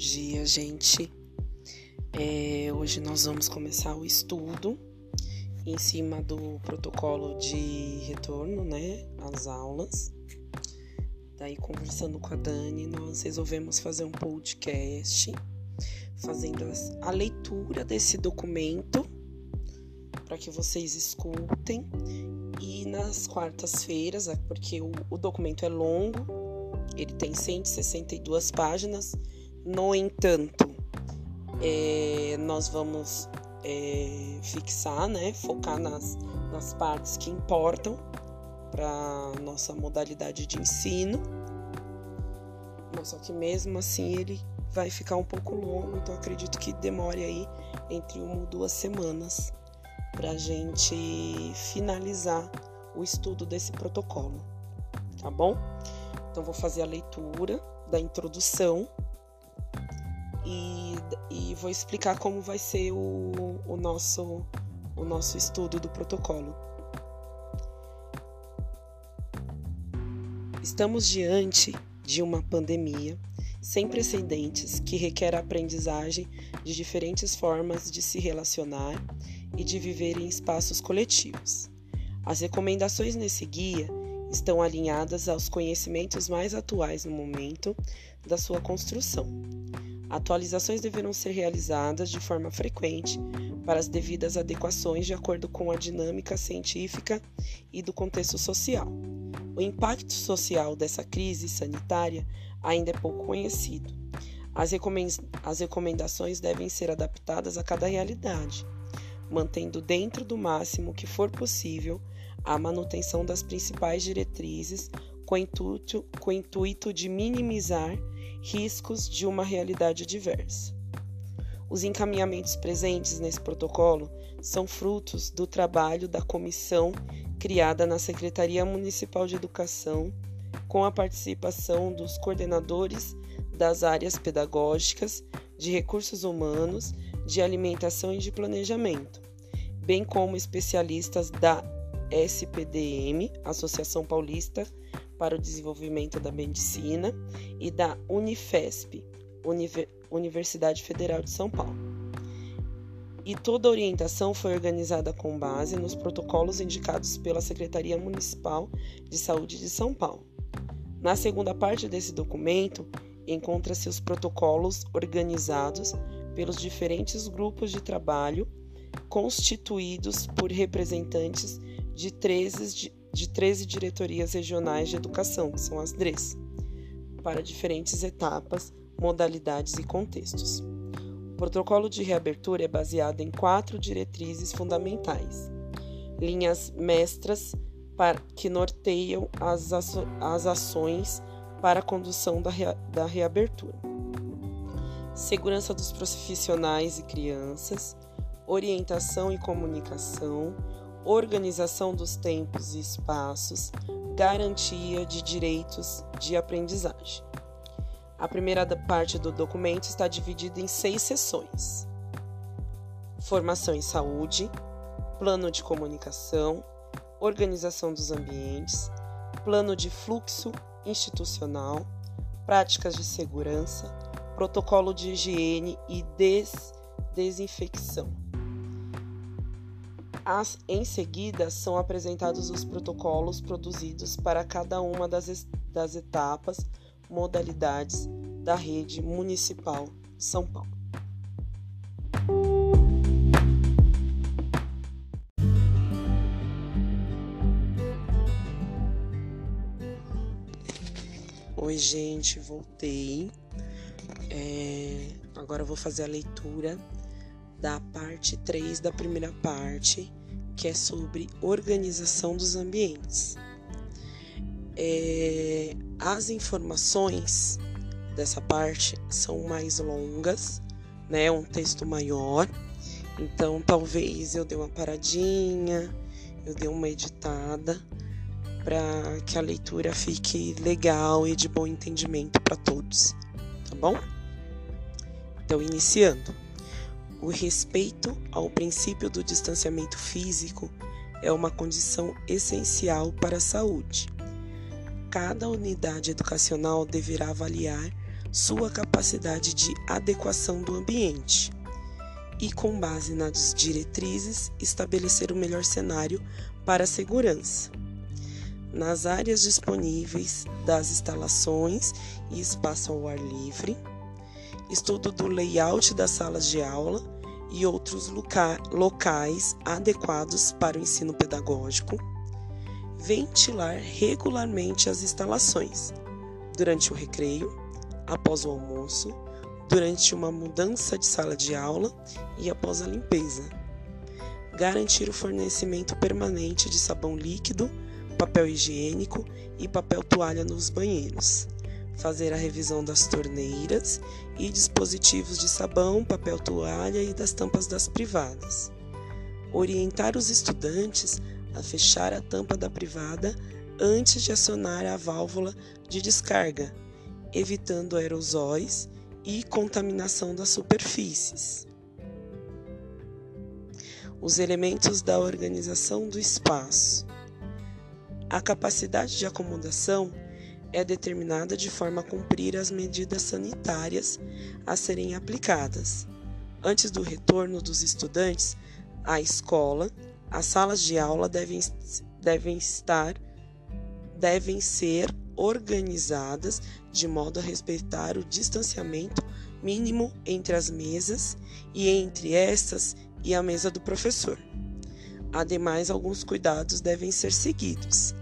dia, gente. É, hoje nós vamos começar o estudo em cima do protocolo de retorno, né, às aulas. Daí, conversando com a Dani, nós resolvemos fazer um podcast fazendo a leitura desse documento para que vocês escutem. E nas quartas-feiras, porque o, o documento é longo, ele tem 162 páginas. No entanto, é, nós vamos é, fixar, né, focar nas, nas partes que importam para nossa modalidade de ensino. Mas só que mesmo assim ele vai ficar um pouco longo, então acredito que demore aí entre uma ou duas semanas para a gente finalizar o estudo desse protocolo, tá bom? Então, vou fazer a leitura da introdução e, e vou explicar como vai ser o, o, nosso, o nosso estudo do protocolo. Estamos diante de uma pandemia sem precedentes que requer a aprendizagem de diferentes formas de se relacionar e de viver em espaços coletivos. As recomendações nesse guia estão alinhadas aos conhecimentos mais atuais no momento da sua construção. Atualizações deverão ser realizadas de forma frequente para as devidas adequações de acordo com a dinâmica científica e do contexto social. O impacto social dessa crise sanitária ainda é pouco conhecido. As, recomendações devem ser adaptadas a cada realidade, mantendo dentro do máximo que for possível a manutenção das principais diretrizes com o intuito, com intuito de minimizar riscos de uma realidade diversa. Os encaminhamentos presentes nesse protocolo são frutos do trabalho da comissão criada na Secretaria Municipal de Educação, com a participação dos coordenadores das áreas pedagógicas, de recursos humanos, de alimentação e de planejamento, bem como especialistas da SPDM, Associação Paulista para o Desenvolvimento da Medicina, e da Unifesp, Universidade Federal de São Paulo. E toda a orientação foi organizada com base nos protocolos indicados pela Secretaria Municipal de Saúde de São Paulo. Na segunda parte desse documento, encontra-se os protocolos organizados pelos diferentes grupos de trabalho constituídos por representantes de 13, de 13 diretorias regionais de educação, que são as DRES, para diferentes etapas, modalidades e contextos. O protocolo de reabertura é baseado em quatro diretrizes fundamentais, linhas mestras para, que norteiam as, as ações para a condução da, rea, da reabertura. Segurança dos profissionais e crianças, orientação e comunicação, organização dos tempos e espaços, garantia de direitos de aprendizagem. A primeira parte do documento está dividida em seis sessões: formação em saúde, plano de comunicação, organização dos ambientes, plano de fluxo institucional, práticas de segurança, protocolo de higiene e des desinfecção. As, em seguida, são apresentados os protocolos produzidos para cada uma das, das etapas, modalidades da rede municipal São Paulo. Oi, gente, voltei. É, agora eu vou fazer a leitura da parte 3 da primeira parte, que é sobre organização dos ambientes. É, as informações dessa parte são mais longas, né? Um texto maior. Então, talvez eu dê uma paradinha, eu dê uma editada para que a leitura fique legal e de bom entendimento para todos, tá bom? Então, iniciando. O respeito ao princípio do distanciamento físico é uma condição essencial para a saúde. Cada unidade educacional deverá avaliar sua capacidade de adequação do ambiente e, com base nas diretrizes, estabelecer o melhor cenário para a segurança. Nas áreas disponíveis das instalações e espaço ao ar livre, estudo do layout das salas de aula e outros loca locais adequados para o ensino pedagógico, ventilar regularmente as instalações durante o recreio, após o almoço, durante uma mudança de sala de aula e após a limpeza. Garantir o fornecimento permanente de sabão líquido, papel higiênico e papel toalha nos banheiros. Fazer a revisão das torneiras e dispositivos de sabão, papel toalha e das tampas das privadas. Orientar os estudantes a fechar a tampa da privada antes de acionar a válvula de descarga, evitando aerosóis e contaminação das superfícies. Os elementos da organização do espaço. A capacidade de acomodação é determinada de forma a cumprir as medidas sanitárias a serem aplicadas. Antes do retorno dos estudantes à escola, as salas de aula devem, devem estar devem ser organizadas de modo a respeitar o distanciamento mínimo entre as mesas e entre estas e a mesa do professor. Ademais, alguns cuidados devem ser seguidos.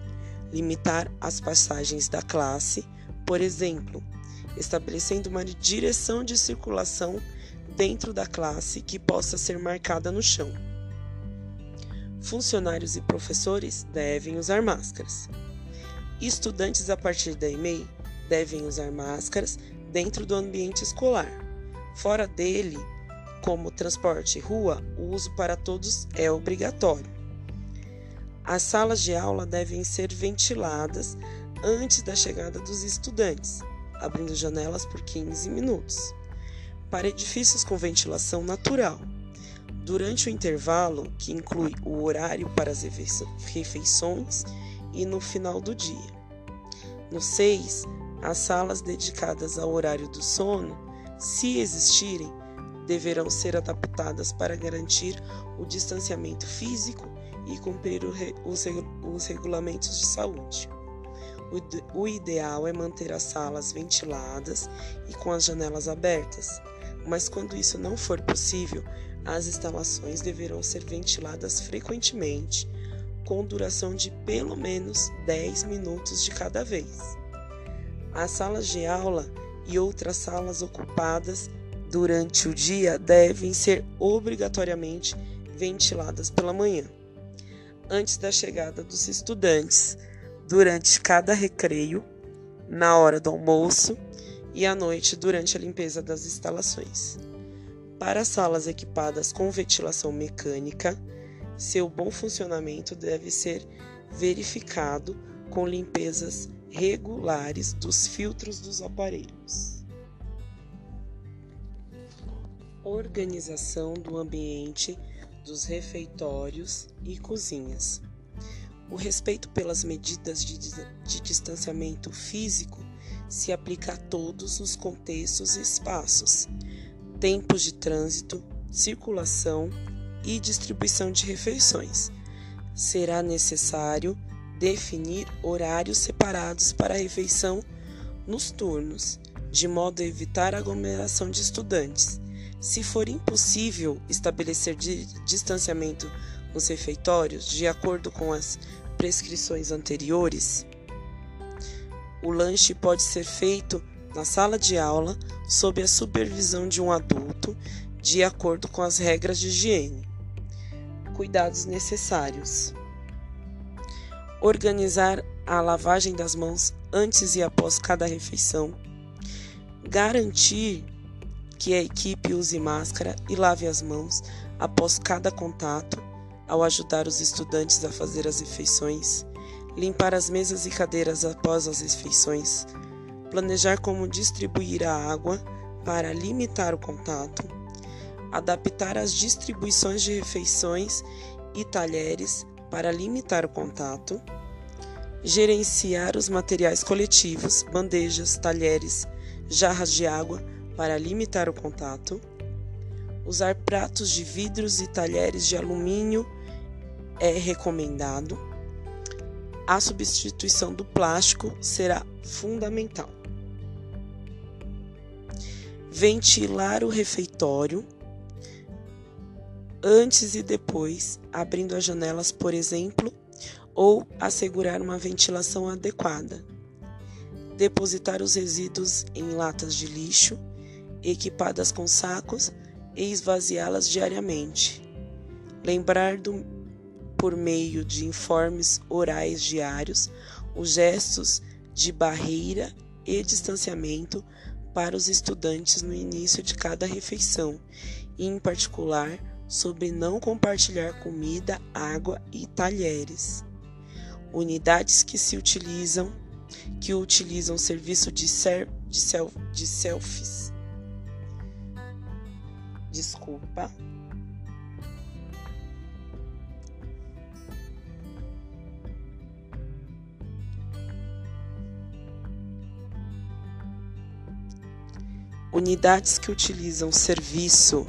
Limitar as passagens da classe, por exemplo, estabelecendo uma direção de circulação dentro da classe que possa ser marcada no chão. Funcionários e professores devem usar máscaras. Estudantes a partir da EMEI devem usar máscaras dentro do ambiente escolar. Fora dele, como transporte e rua, o uso para todos é obrigatório. As salas de aula devem ser ventiladas antes da chegada dos estudantes, abrindo janelas por 15 minutos. Para edifícios com ventilação natural, durante o intervalo, que inclui o horário para as refeições e no final do dia. No 6, as salas dedicadas ao horário do sono, se existirem, deverão ser adaptadas para garantir o distanciamento físico e cumprir os regulamentos de saúde. O ideal é manter as salas ventiladas e com as janelas abertas, mas quando isso não for possível, as instalações deverão ser ventiladas frequentemente com duração de pelo menos 10 minutos de cada vez. As salas de aula e outras salas ocupadas durante o dia devem ser obrigatoriamente ventiladas pela manhã, antes da chegada dos estudantes, durante cada recreio, na hora do almoço e à noite durante a limpeza das instalações. Para salas equipadas com ventilação mecânica, seu bom funcionamento deve ser verificado com limpezas regulares dos filtros dos aparelhos. Organização do ambiente dos refeitórios e cozinhas. O respeito pelas medidas de, de distanciamento físico se aplica a todos os contextos e espaços, tempos de trânsito, circulação e distribuição de refeições. Será necessário definir horários separados para a refeição nos turnos, de modo a evitar aglomeração de estudantes. Se for impossível estabelecer distanciamento nos refeitórios de acordo com as prescrições anteriores, o lanche pode ser feito na sala de aula sob a supervisão de um adulto, de acordo com as regras de higiene cuidados necessários. Organizar a lavagem das mãos antes e após cada refeição. Garantir que a equipe use máscara e lave as mãos após cada contato, ao ajudar os estudantes a fazer as refeições. Limpar as mesas e cadeiras após as refeições. Planejar como distribuir a água para limitar o contato adaptar as distribuições de refeições e talheres para limitar o contato, gerenciar os materiais coletivos, bandejas, talheres, jarras de água para limitar o contato, usar pratos de vidros e talheres de alumínio é recomendado. A substituição do plástico será fundamental. Ventilar o refeitório antes e depois, abrindo as janelas, por exemplo, ou assegurar uma ventilação adequada. Depositar os resíduos em latas de lixo, equipadas com sacos, e esvaziá-las diariamente. Lembrar do, por meio de informes orais diários os gestos de barreira e distanciamento para os estudantes no início de cada refeição, e em particular sobre não compartilhar comida, água e talheres. Unidades que se utilizam que utilizam serviço de, ser, de, self, de selfies. Desculpa. Unidades que utilizam serviço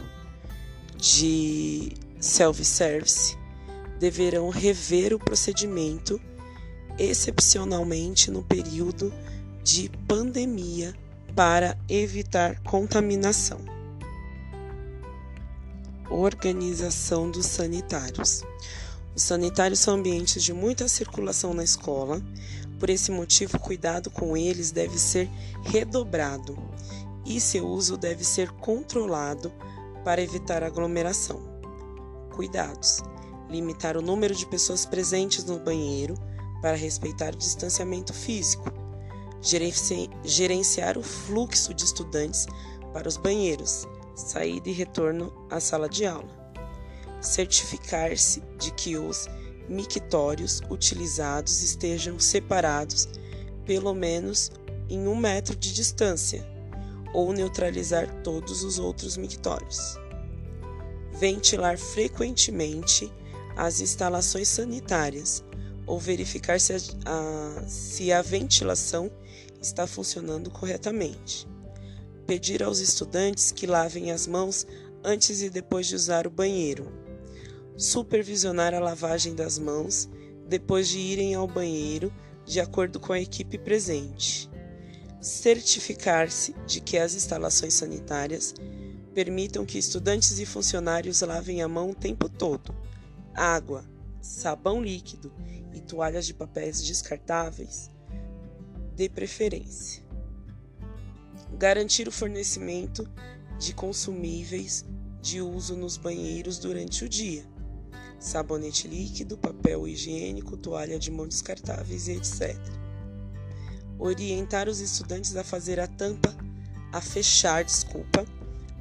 de self-service deverão rever o procedimento, excepcionalmente no período de pandemia, para evitar contaminação. Organização dos sanitários. Os sanitários são ambientes de muita circulação na escola, por esse motivo, o cuidado com eles deve ser redobrado e seu uso deve ser controlado para evitar aglomeração. Cuidados: limitar o número de pessoas presentes no banheiro para respeitar o distanciamento físico, gerenciar o fluxo de estudantes para os banheiros, saída e retorno à sala de aula, certificar-se de que os mictórios utilizados estejam separados pelo menos em um metro de distância ou neutralizar todos os outros mictórios. Ventilar frequentemente as instalações sanitárias ou verificar se a, a, se a ventilação está funcionando corretamente. Pedir aos estudantes que lavem as mãos antes e depois de usar o banheiro. Supervisionar a lavagem das mãos depois de irem ao banheiro, de acordo com a equipe presente certificar-se de que as instalações sanitárias permitam que estudantes e funcionários lavem a mão o tempo todo. Água, sabão líquido e toalhas de papéis descartáveis, de preferência. Garantir o fornecimento de consumíveis de uso nos banheiros durante o dia. Sabonete líquido, papel higiênico, toalha de mão descartáveis etc orientar os estudantes a fazer a tampa, a fechar, desculpa,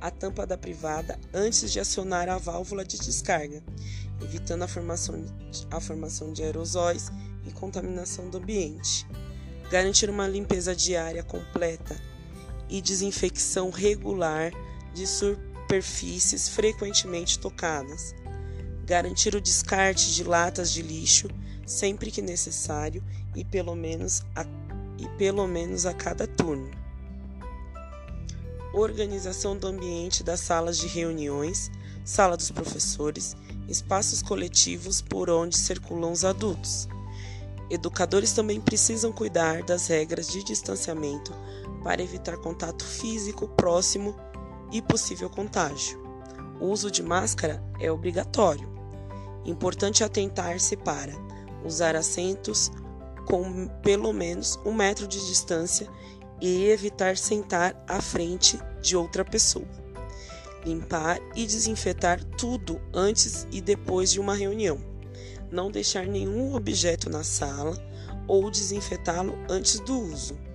a tampa da privada antes de acionar a válvula de descarga, evitando a formação, a formação de aerosóis e contaminação do ambiente. Garantir uma limpeza diária completa e desinfecção regular de superfícies frequentemente tocadas. Garantir o descarte de latas de lixo sempre que necessário e pelo menos a e pelo menos a cada turno. Organização do ambiente das salas de reuniões, sala dos professores, espaços coletivos por onde circulam os adultos. Educadores também precisam cuidar das regras de distanciamento para evitar contato físico próximo e possível contágio. O uso de máscara é obrigatório. Importante atentar-se para usar assentos com pelo menos um metro de distância e evitar sentar à frente de outra pessoa. Limpar e desinfetar tudo antes e depois de uma reunião. Não deixar nenhum objeto na sala ou desinfetá-lo antes do uso.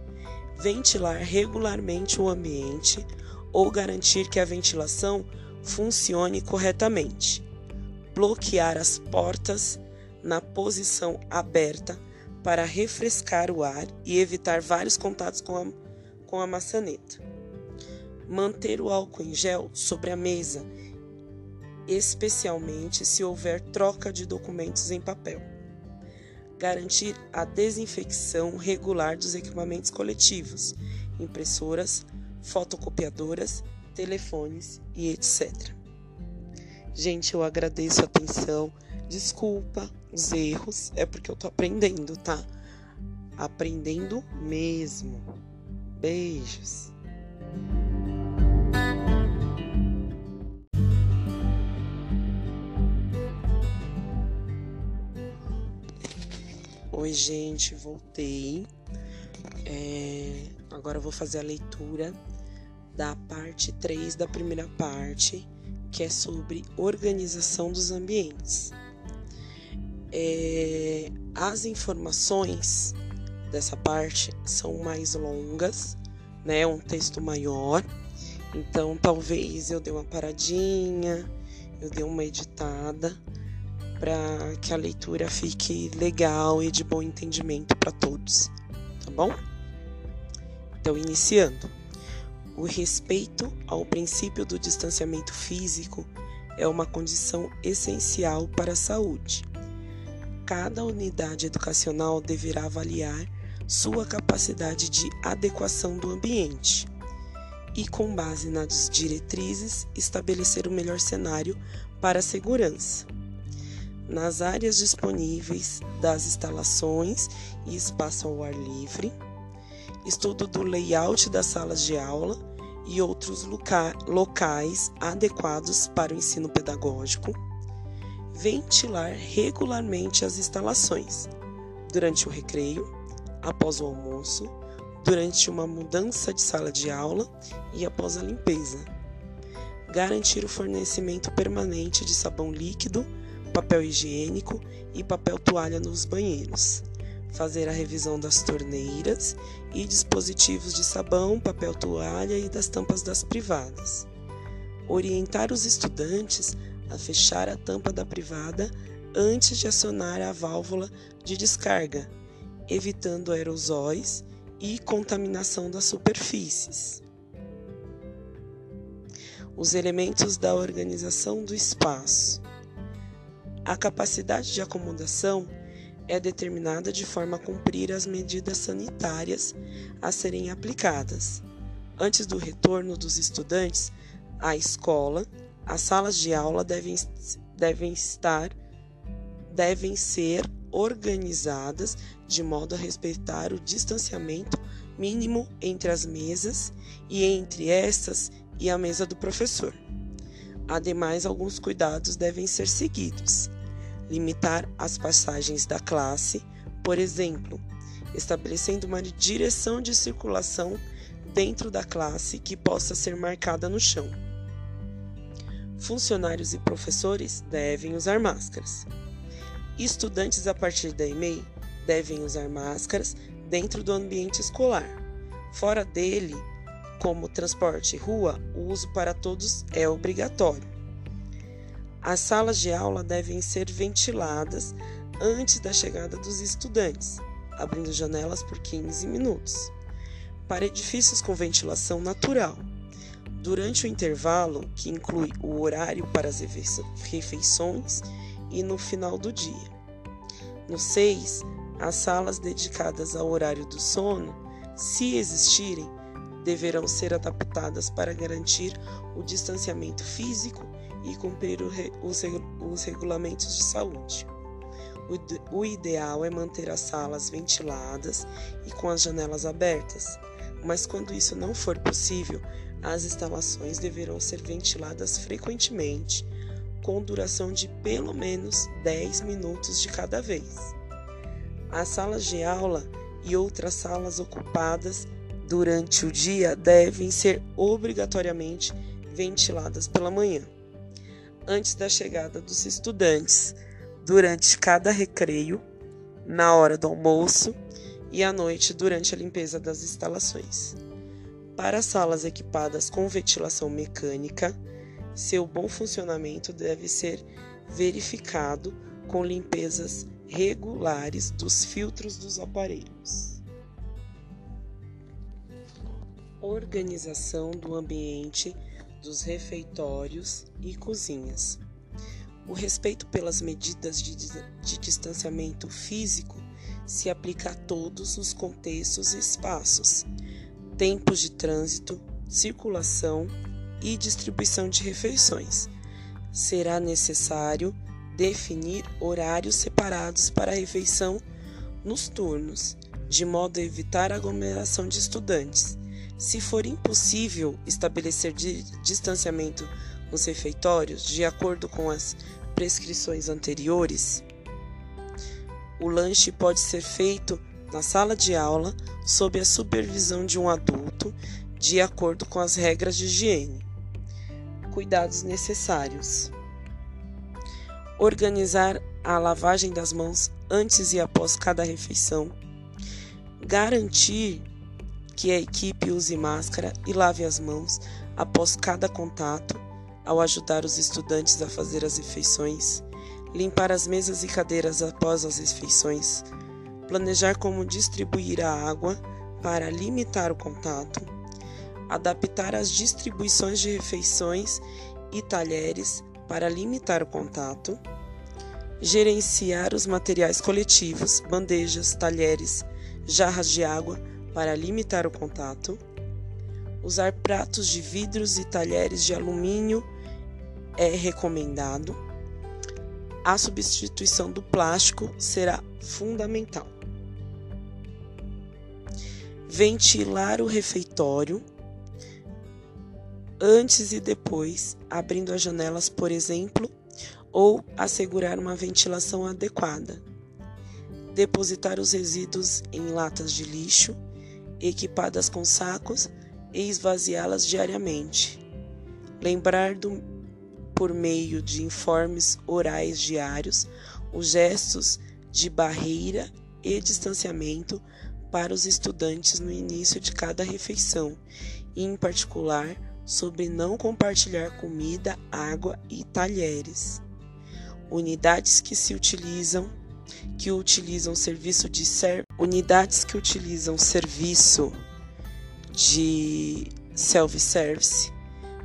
Ventilar regularmente o ambiente ou garantir que a ventilação funcione corretamente. Bloquear as portas na posição aberta para refrescar o ar e evitar vários contatos com a, com a maçaneta. Manter o álcool em gel sobre a mesa, especialmente se houver troca de documentos em papel. Garantir a desinfecção regular dos equipamentos coletivos, impressoras, fotocopiadoras, telefones e etc. Gente, eu agradeço a atenção. Desculpa os erros, é porque eu tô aprendendo, tá? Aprendendo mesmo. Beijos. Oi, gente, voltei. É, agora eu vou fazer a leitura da parte 3 da primeira parte, que é sobre organização dos ambientes. É, as informações dessa parte são mais longas, né? Um texto maior. Então, talvez eu dê uma paradinha, eu dê uma editada para que a leitura fique legal e de bom entendimento para todos, tá bom? Então, iniciando. O respeito ao princípio do distanciamento físico é uma condição essencial para a saúde. Cada unidade educacional deverá avaliar sua capacidade de adequação do ambiente e, com base nas diretrizes, estabelecer o melhor cenário para a segurança nas áreas disponíveis das instalações e espaço ao ar livre, estudo do layout das salas de aula e outros loca locais adequados para o ensino pedagógico, ventilar regularmente as instalações durante o recreio, após o almoço, durante uma mudança de sala de aula e após a limpeza. Garantir o fornecimento permanente de sabão líquido papel higiênico e papel toalha nos banheiros, fazer a revisão das torneiras e dispositivos de sabão, papel toalha e das tampas das privadas. Orientar os estudantes a fechar a tampa da privada antes de acionar a válvula de descarga, evitando aerosóis e contaminação das superfícies. Os elementos da organização do espaço. A capacidade de acomodação é determinada de forma a cumprir as medidas sanitárias a serem aplicadas. Antes do retorno dos estudantes à escola, as salas de aula devem, devem estar devem ser organizadas de modo a respeitar o distanciamento mínimo entre as mesas e entre estas e a mesa do professor. Ademais, alguns cuidados devem ser seguidos. Limitar as passagens da classe, por exemplo, estabelecendo uma direção de circulação dentro da classe que possa ser marcada no chão. Funcionários e professores devem usar máscaras. Estudantes a partir da EMEI devem usar máscaras dentro do ambiente escolar. Fora dele, como transporte rua, o uso para todos é obrigatório. As salas de aula devem ser ventiladas antes da chegada dos estudantes, abrindo janelas por 15 minutos. Para edifícios com ventilação natural, durante o intervalo, que inclui o horário para as refeições, e no final do dia. No 6, as salas dedicadas ao horário do sono, se existirem, deverão ser adaptadas para garantir o distanciamento físico e cumprir os regulamentos de saúde. O ideal é manter as salas ventiladas e com as janelas abertas, mas quando isso não for possível, as instalações deverão ser ventiladas frequentemente, com duração de pelo menos 10 minutos de cada vez. As salas de aula e outras salas ocupadas durante o dia devem ser obrigatoriamente ventiladas pela manhã, antes da chegada dos estudantes, durante cada recreio, na hora do almoço e à noite durante a limpeza das instalações. Para salas equipadas com ventilação mecânica, seu bom funcionamento deve ser verificado com limpezas regulares dos filtros dos aparelhos. Organização do ambiente dos refeitórios e cozinhas. O respeito pelas medidas de, de distanciamento físico se aplica a todos os contextos e espaços, tempos de trânsito, circulação e distribuição de refeições. Será necessário definir horários separados para a refeição nos turnos, de modo a evitar aglomeração de estudantes. Se for impossível estabelecer distanciamento nos refeitórios, de acordo com as prescrições anteriores, o lanche pode ser feito na sala de aula sob a supervisão de um adulto, de acordo com as regras de higiene. Cuidados necessários: organizar a lavagem das mãos antes e após cada refeição, garantir que a equipe use máscara e lave as mãos após cada contato, ao ajudar os estudantes a fazer as refeições, limpar as mesas e cadeiras após as refeições, planejar como distribuir a água para limitar o contato, adaptar as distribuições de refeições e talheres para limitar o contato, gerenciar os materiais coletivos, bandejas, talheres, jarras de água para limitar o contato, usar pratos de vidros e talheres de alumínio é recomendado. A substituição do plástico será fundamental. Ventilar o refeitório antes e depois, abrindo as janelas, por exemplo, ou assegurar uma ventilação adequada. Depositar os resíduos em latas de lixo, equipadas com sacos, e esvaziá-las diariamente. Lembrar do, por meio de informes orais diários os gestos de barreira e distanciamento para os estudantes no início de cada refeição, e em particular sobre não compartilhar comida, água e talheres unidades que se utilizam que utilizam serviço de ser, unidades que utilizam serviço de self-service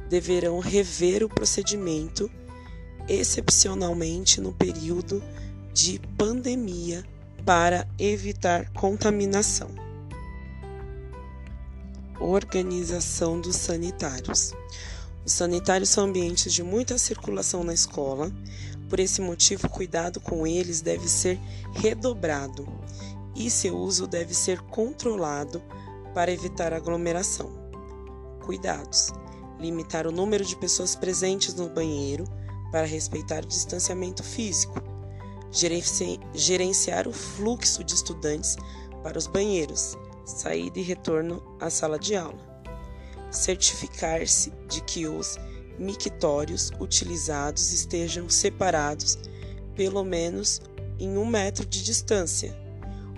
deverão rever o procedimento excepcionalmente no período de pandemia para evitar contaminação. Organização dos sanitários. Os sanitários são ambientes de muita circulação na escola, por esse motivo, cuidado com eles deve ser redobrado e seu uso deve ser controlado para evitar aglomeração. Cuidados: limitar o número de pessoas presentes no banheiro para respeitar o distanciamento físico, gerenciar o fluxo de estudantes para os banheiros, saída e retorno à sala de aula, certificar-se de que os mictórios utilizados estejam separados pelo menos em um metro de distância,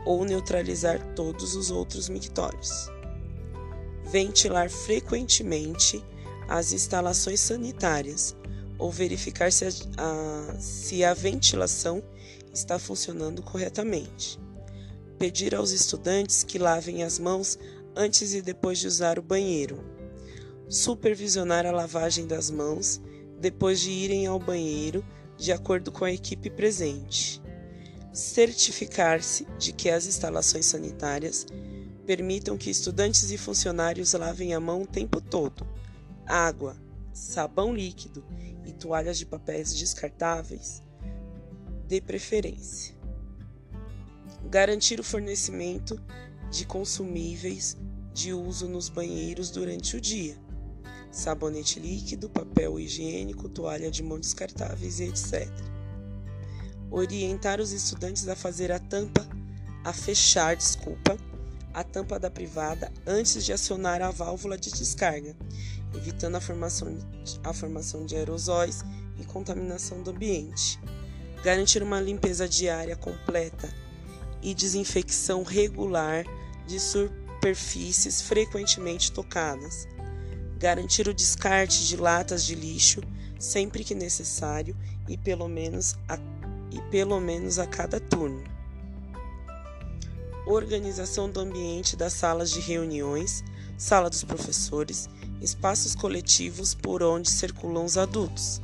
ou neutralizar todos os outros mictórios. Ventilar frequentemente as instalações sanitárias ou verificar se a, a, se a ventilação está funcionando corretamente. Pedir aos estudantes que lavem as mãos antes e depois de usar o banheiro supervisionar a lavagem das mãos depois de irem ao banheiro, de acordo com a equipe presente. Certificar-se de que as instalações sanitárias permitam que estudantes e funcionários lavem a mão o tempo todo. Água, sabão líquido e toalhas de papéis descartáveis, de preferência. Garantir o fornecimento de consumíveis de uso nos banheiros durante o dia sabonete líquido, papel higiênico, toalha de mão descartáveis e etc. Orientar os estudantes a fazer a tampa, a fechar, desculpa, a tampa da privada antes de acionar a válvula de descarga, evitando a formação, a formação de aerosóis e contaminação do ambiente. Garantir uma limpeza diária completa e desinfecção regular de superfícies frequentemente tocadas garantir o descarte de latas de lixo sempre que necessário e pelo menos a, e pelo menos a cada turno. Organização do ambiente das salas de reuniões, sala dos professores, espaços coletivos por onde circulam os adultos.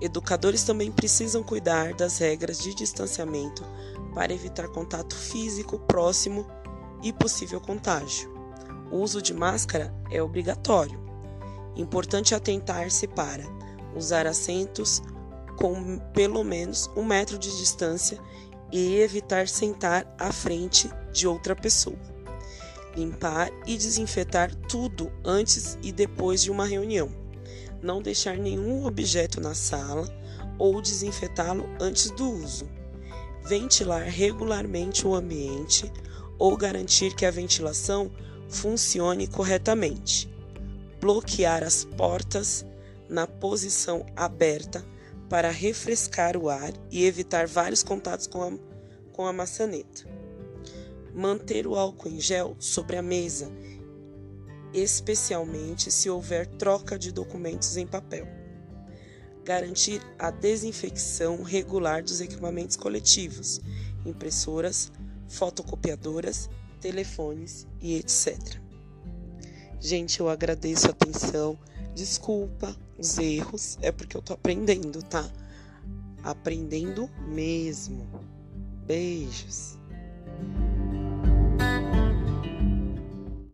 Educadores também precisam cuidar das regras de distanciamento para evitar contato físico próximo e possível contágio O uso de máscara é obrigatório. Importante atentar-se para usar assentos com pelo menos um metro de distância e evitar sentar à frente de outra pessoa. Limpar e desinfetar tudo antes e depois de uma reunião. Não deixar nenhum objeto na sala ou desinfetá-lo antes do uso. Ventilar regularmente o ambiente ou garantir que a ventilação funcione corretamente. Bloquear as portas na posição aberta para refrescar o ar e evitar vários contatos com a, com a maçaneta. Manter o álcool em gel sobre a mesa, especialmente se houver troca de documentos em papel. Garantir a desinfecção regular dos equipamentos coletivos, impressoras, fotocopiadoras, telefones e etc. Gente, eu agradeço a atenção. Desculpa os erros, é porque eu tô aprendendo, tá? Aprendendo mesmo. Beijos.